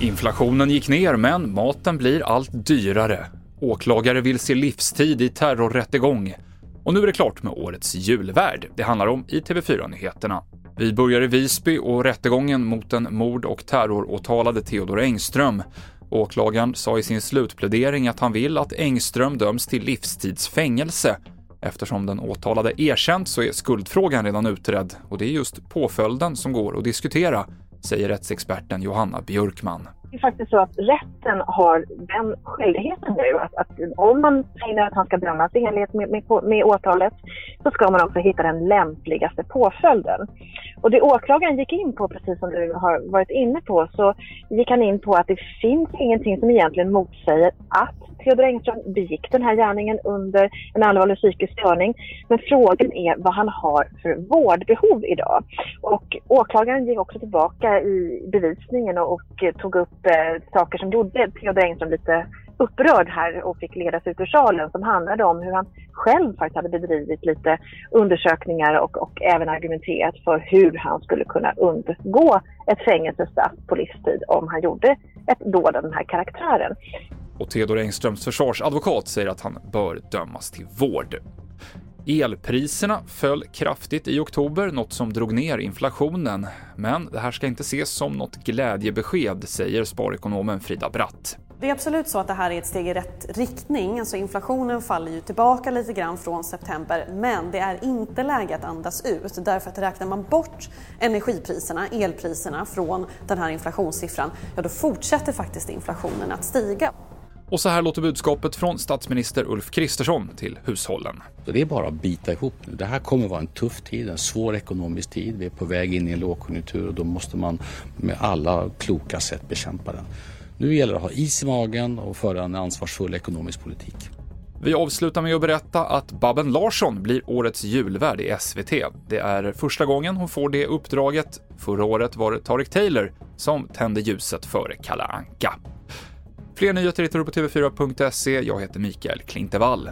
Inflationen gick ner, men maten blir allt dyrare. Åklagare vill se livstid i terrorrättegång. Och nu är det klart med årets julvärd. Det handlar om i TV4-nyheterna. Vi börjar i Visby och rättegången mot den mord och terroråtalade Theodor Engström. Åklagaren sa i sin slutplädering att han vill att Engström döms till livstidsfängelse. Eftersom den åtalade erkänt så är skuldfrågan redan utredd och det är just påföljden som går att diskutera, säger rättsexperten Johanna Björkman. Det är faktiskt så att rätten har den skyldigheten nu att, att om man finner att han ska dömas i enlighet med, med, med åtalet så ska man också hitta den lämpligaste påföljden. Och det åklagaren gick in på, precis som du har varit inne på, så gick han in på att det finns ingenting som egentligen motsäger att Theodor Engström begick den här gärningen under en allvarlig psykisk störning. Men frågan är vad han har för vårdbehov idag. Och åklagaren gick också tillbaka i bevisningen och, och tog upp eh, saker som gjorde Theodor Engström lite upprörd här och fick ledas ut ur salen som handlade om hur han själv faktiskt hade bedrivit lite undersökningar och, och även argumenterat för hur han skulle kunna undgå ett fängelsestraff på livstid om han gjorde ett dåd av den här karaktären. Och Theodor Engströms försvarsadvokat säger att han bör dömas till vård. Elpriserna föll kraftigt i oktober, något som drog ner inflationen. Men det här ska inte ses som något glädjebesked, säger sparekonomen Frida Bratt. Det är absolut så att det här är ett steg i rätt riktning. Alltså inflationen faller ju tillbaka lite grann från september men det är inte läge att andas ut därför att räknar man bort energipriserna, elpriserna från den här inflationssiffran, ja då fortsätter faktiskt inflationen att stiga. Och så här låter budskapet från statsminister Ulf Kristersson till hushållen. det är bara att bita ihop nu. Det här kommer vara en tuff tid, en svår ekonomisk tid. Vi är på väg in i en lågkonjunktur och då måste man med alla kloka sätt bekämpa den. Nu gäller det att ha is i magen och föra en ansvarsfull ekonomisk politik. Vi avslutar med att berätta att Babben Larsson blir årets julvärd i SVT. Det är första gången hon får det uppdraget. Förra året var det Tarek Taylor som tände ljuset före Kalle Anka. Fler nyheter hittar du på tv4.se. Jag heter Mikael Klintevall.